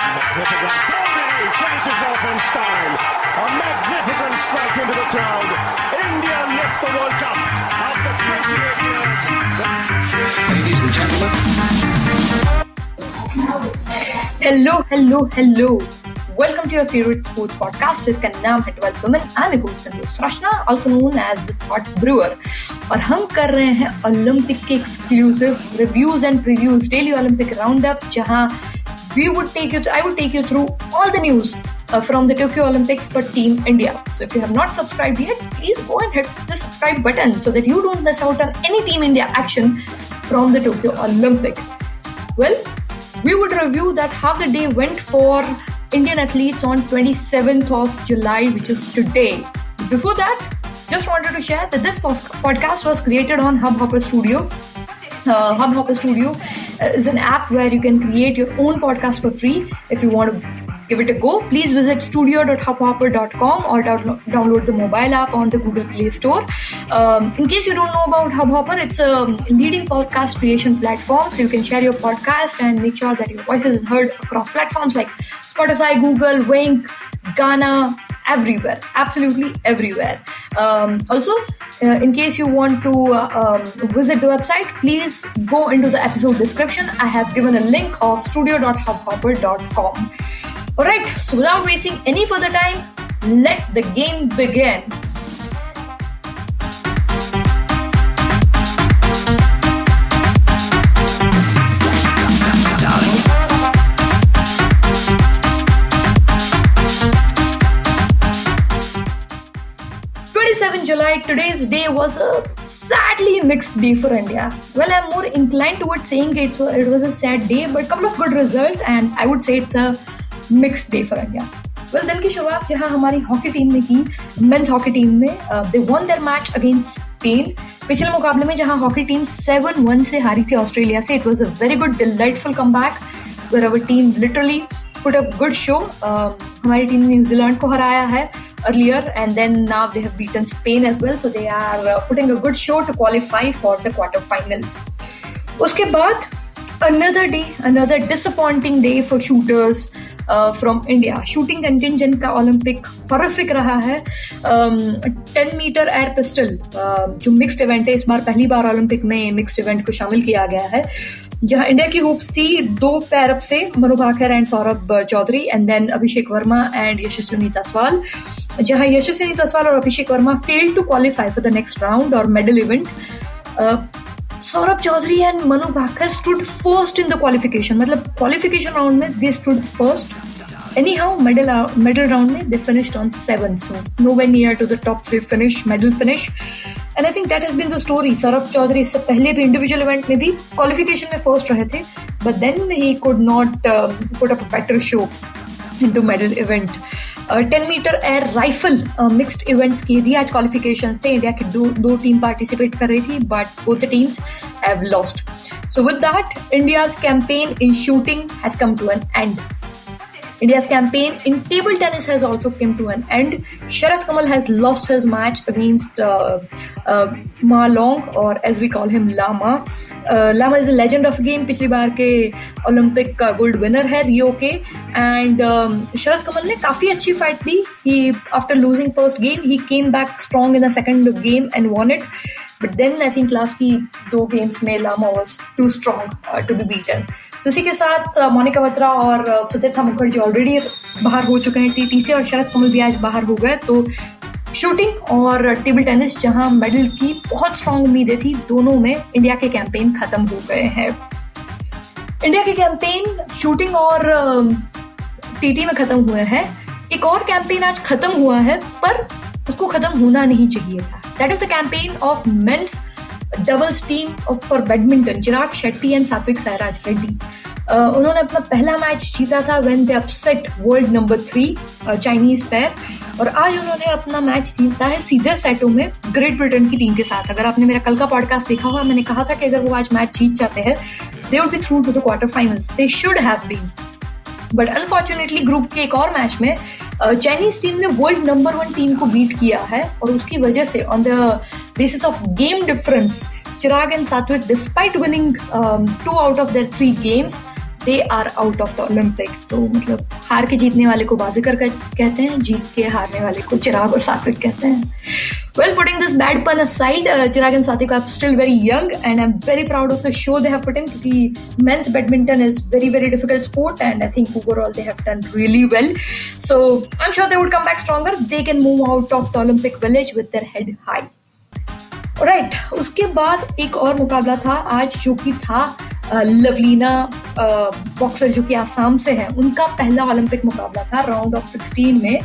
Magnificent. Dhoni finishes off in style. A magnificent strike into the crowd. India lift the World Cup after 28 years. Ladies and gentlemen, hello hello hello welcome to your favourite sports podcast जिसका नाम है twelfth woman I am host Tandurust Rachna also known as the thought brewer और हम कर रहे हैं Olympic के exclusive reviews and previews daily Olympic round up जहाँ we would take you I would take you through all the news uh, from the Tokyo Olympics for Team India. So if you have not subscribed yet, please go and hit the subscribe button so that you don't miss out on any Team India action from the Tokyo Olympic. Well, we would review that how the day went for Indian athletes on 27th of July, which is today. Before that, just wanted to share that this podcast was created on Hubhopper Studio. Uh, Hubhopper Studio is an app where you can create your own podcast for free. If you want to give it a go, please visit studio.hubhopper.com or download, download the mobile app on the Google Play Store. Um, in case you don't know about Hubhopper, it's a leading podcast creation platform, so you can share your podcast and make sure that your voice is heard across platforms like Spotify, Google, Wink, Ghana, everywhere, absolutely everywhere. Um, also, uh, in case you want to uh, um, visit the website, please go into the episode description. I have given a link of studio.hubhopper.com. Alright, so without wasting any further time, let the game begin. Twenty-seven today's day was a sadly mixed day for India. Well, I'm more inclined towards saying it, so it was a sad day, but couple of good results, and I would say it's a mixed day for India. Well दिन की शुरुआत जहाँ हमारी hockey team ने की mains hockey team ने they won their match against Spain पिछले मुकाबले में जहाँ हॉकी टीम 7-1 से हारी थी ऑस्ट्रेलिया से it was a very good delightful where our team literally put a good show हमारी टीम न्यूजीलैंड को हराया है earlier and then now they have beaten Spain as well so they are uh, putting a good show to qualify for the quarterfinals उसके बाद another day another disappointing day for shooters from India shooting contingent का Olympic horrific रहा है ten metre air pistol जो mixed event है इस बार पहली बार ओलंपिक में मिक्स्ड इवेंट को शामिल किया गया है जहाँ इंडिया की होप्स थी, दो पैरअप से Manu Bhaker and Saurabh Chaudhary and then Abhishek Verma and Yashaswini Taswal. जहाँ यशस्विनी तसवाल और Abhishek Verma fail to qualify for the next round और medal event Saurabh Chaudhary and Manu Bhaker stood first in the qualification मतलब qualification round में they stood first anyhow medal medal round में they finished on seven so no way near to the top three finish medal finish and I think that has been the story Saurabh Chaudhary इससे पहले भी individual event में भी qualification में first रहे थे but then he could not put up better show in two medal event ten metre air rifle mixed events के भी आज क्वालिफिकेशन थे. इंडिया की दो दो टीम पार्टिसिपेट कर रही थी but both the teams have lost so with that India's campaign in shooting has come to an end India's campaign in table tennis has also come to an end. Sharat Kamal has lost his match against uh, uh, Ma Long, or as we call him, Lama. Uh, Lama is a legend of the game. पिछली बार के Olympic का gold winner है रियो के and शरद कमल ने काफी अच्छी fight the he after losing first game he came back strong in the second game and won it but then I think last की दो गेम्स में Lama was too strong to be beaten तो इसी के साथ मोनिका बत्रा और Sutirtha Mukherjee already बाहर हो चुके हैं टीटीसी और शरद कमल भी आज बाहर हो गए। तो शूटिंग और टेबल टेनिस जहाँ मेडल की बहुत स्ट्रांग उम्मीदें थी, दोनों में इंडिया के कैंपेन खत्म हो गए हैं। इंडिया के कैंपेन शूटिंग और टीटी में खत्म हुए हैं। एक और कैंपेन आज खत्म हुआ है, पर उसको खत्म होना नहीं चाहिए था। That is a campaign of men's doubles team for badminton Chirag Shetty and Satwik Sairaj Reddy उन्होंने अपना पहला मैच जीता था when they upset world number three Chinese pair और आज उन्होंने अपना मैच जीता है सीधे सेटों में ग्रेट ब्रिटेन की टीम के साथ। अगर आपने मेरा कल का पॉडकास्ट देखा हुआ, मैंने कहा था कि अगर वो आज मैच जीत जाते हैं they would be through to the quarter finals they should have been but unfortunately group के एक और मैच में चाइनीज़ टीम ने वर्ल्ड नंबर वन टीम को बीट किया है और उसकी वजह से on the basis of game difference Chirag and Satwik despite winning two out of their three games they are out of the Olympic तो मतलब हार के जीतने वाले को बाजीकर कहते हैं, जीत के हारने वाले को चिराग और सात्विक कहते हैं। Well putting this bad pun side Chirag and Satwik I still very young and I am very proud of the show they have putting क्योंकि men's badminton is very very difficult sport and I think overall they have done really well so I am sure they would come back stronger they can move out of the Olympic village with their head high right उसके बाद एक और मुकाबला था, आज जो कि था लवलीना बॉक्सर जो कि आसाम से है उनका पहला ओलंपिक मुकाबला था राउंड ऑफ़ 16 में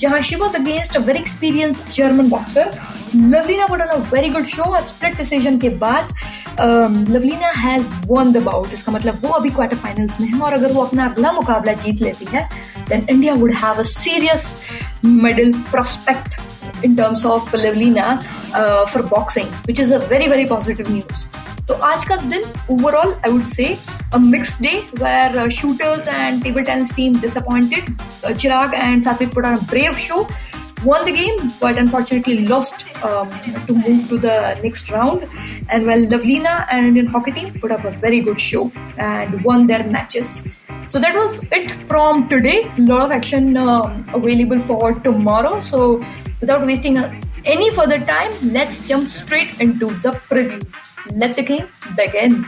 जहाँ she was against a very experience German boxer Lovlina put on a very good show और स्प्लिट डिसीज़न के बाद Lovlina has won the bout इसका मतलब वो अभी क्वार्टर फाइनल्स में है और अगर वो अपना अगला मुकाबला जीत लेती है then India would have a serious medal prospect terms of Levlina uh, for boxing, which is a very very positive news. तो आज का दिन overall I would say a mixed day where uh, shooters and table tennis team disappointed. Uh, Chirag and Satvik put on a brave show, won the game, but unfortunately lost um, to move to the next round. And well, Lavlina and Indian hockey team put up a very good show and won their matches. So that was it from today. A lot of action uh, available for tomorrow. So without wasting uh, any further time, let's jump straight into the preview. Let the game begin.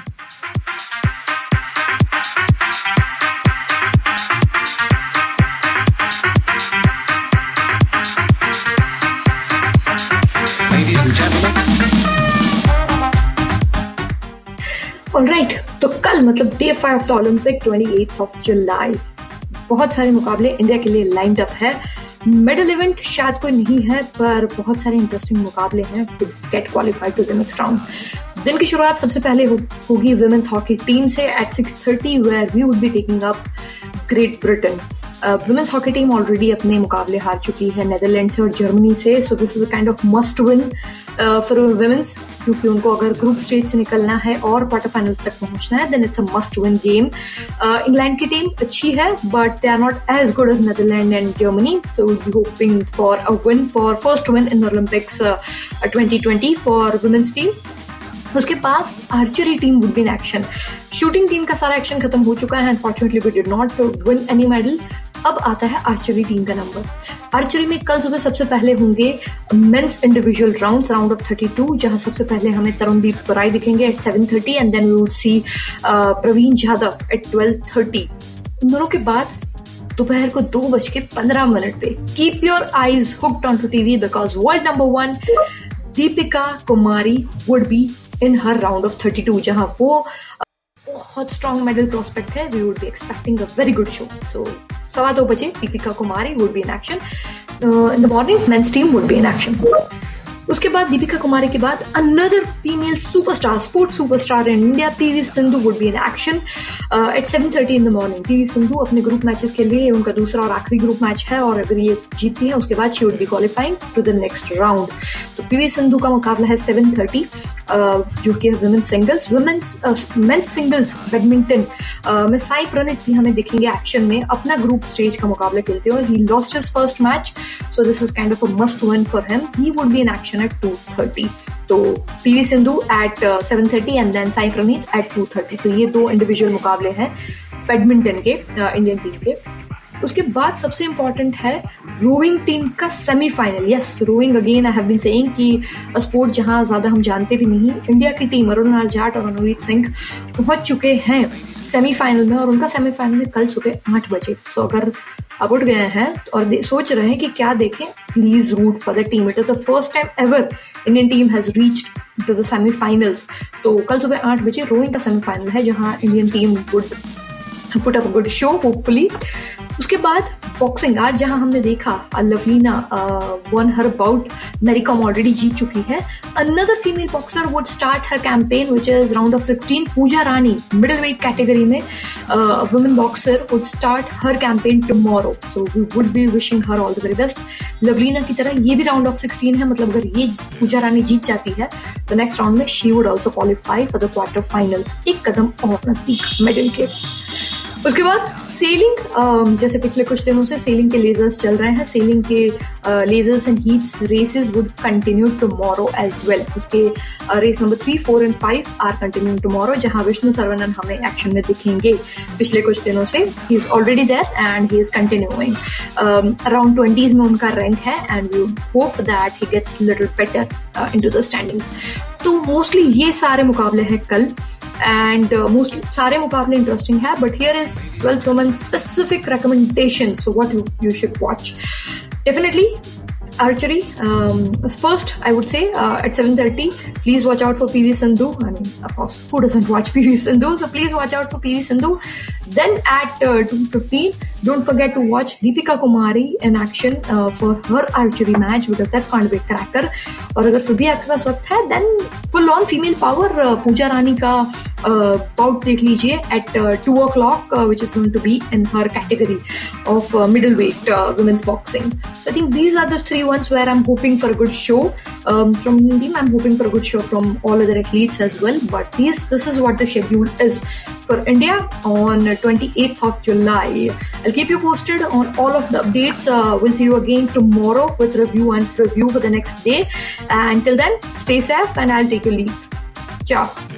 Right तो कल मतलब day five of the Olympic twenty of July बहुत सारे मुकाबले India के लिए lined up है. Medal event शायद कोई नहीं है पर बहुत सारे इंटरेस्टिंग मुकाबले हैं to get qualified to the next round दिन की शुरुआत सबसे पहले होगी वुमेन्स हॉकी टीम से at six thirty where we would be taking up Great Britain women's hockey team already अपने मुकाबले हार चुकी है नेदरलैंड से और जर्मनी से so this is a kind of must win for women's क्योंकि उनको अगर ग्रुप स्टेज से निकलना है और क्वार्टर फाइनल्स तक पहुँचना है then it's a must win game England की टीम अच्छी है but they are not as good as Netherland and Germany so will be hoping for a win for first win in Olympics 2020 for women's team उसके बाद archery team would be in action shooting team का सारा action खत्म हो चुका है unfortunately we did not win any medal अब आता है आर्चरी टीम का नंबर आर्चरी में कल सुबह सबसे पहले होंगे men's individual round round of 32 जहाँ सबसे पहले हमें तरुणदीप बराई दिखेंगे at 7:30 and then we would see Pravin Jadhav at 12:30 इन दोनों के बाद दोपहर को दो बज के पंद्रह मिनट पे keep your eyes hooked on to TV because world number one Deepika Kumari would be in her round of 32 जहाँ वो बहुत स्ट्रॉन्ग मेडल प्रोस्पेक्ट है we would be expecting a very good show so सवा दो बजे Deepika Kumari would be in action in the morning men's team would be in action उसके बाद दीपिका कुमारी के बाद another female superstar sports superstar in India P V Sindhu would be in action at seven thirty in the morning P V Sindhu अपने group matches के लिए, उनका दूसरा और आखिरी ग्रुप मैच है और अगर ये जीतती है, उसके बाद she would be qualifying to the next round P V Sindhu का मुकाबला है सेवन थर्टी जो कि है women singles women's men's singles badminton में साई प्रणित भी हमें दिखेंगे एक्शन में. अपना ग्रुप स्टेज का मुकाबला खेलते हुए ही lost his first match so this is kind of a must win for him he would be in action at two thirty तो PV Sindhu at seven thirty and then Sai Praneeth at two thirty तो ये दो individual मुकाबले हैं badminton के Indian team के. उसके बाद सबसे इंपॉर्टेंट है रोइंग टीम का semifinal yes rowing again I have been saying कि स्पोर्ट जहाँ ज़्यादा हम जानते भी नहीं इंडिया की टीम अरुण जाट और अनुरीत सिंह पहुँच चुके हैं सेमीफाइनल में और उनका सेमीफाइनल है कल सुबह आठ बजे. सो अगर अब उठ गए हैं और सोच रहे हैं कि क्या देखें please root for the team it is the first time ever Indian team has reach to the semifinals तो कल सुबह आठ बजे रोइंग का सेमीफाइनल है जहाँ Indian team would put up good show hopefully उसके बाद बॉक्सिंग आज जहाँ हमने देखा लवलीना वन हर बाउट मेरिकॉम ऑलरेडी जीत चुकी है। Another female boxer would start her campaign which is round of 16 Puja Rani middle weight category में women boxer would start her campaign tomorrow so we would be wishing her all the very best Lovlina की तरह ये भी round of 16 है मतलब अगर ये पूजा रानी जीत जाती है तो नेक्स्ट राउंड में she would also qualify for the quarter finals एक कदम और नज़दीक मेडल के। उसके बाद सेलिंग जैसे पिछले कुछ दिनों से सेलिंग के लेजर्स चल रहे हैं। सेलिंग के lasers and heats races would continue tomorrow as well उसके race number three four and five are continue tomorrow जहाँ विष्णु सरवनन हमें एक्शन में दिखेंगे पिछले कुछ दिनों से। He is already there and he is continuing around twenties में उनका रैंक है and we hope that he gets little better in to the standings तो मोस्टली ये सारे मुकाबले हैं कल। एंड मोस्ट सारे मुकाबले इंटरेस्टिंग है but here is twelfth woman specific recommendation so what you you should watch definitely archery um, first i would say uh, at 7.30 please watch out for pv sindhu i mean of course who doesn't watch pv sindhu so please watch out for pv sindhu then at uh, 2.15 don't forget to watch deepika kumari in action uh, for her archery match because that's going to be a cracker और अगर फिर भी आपके पास वक्त है then full on female power Pooja Rani का bought देख लीजिए at two o'clock which is going to be in her category of middle weight women's boxing so I think these are the three ones where I'm hoping for a good show um, from team. I'm hoping for a good show from all other athletes as well. But these, this is what the schedule is for India on 28th of July. I'll keep you posted on all of the updates. Uh, we'll see you again tomorrow with review and preview for the next day. And until then, stay safe and I'll take your leave. Ciao.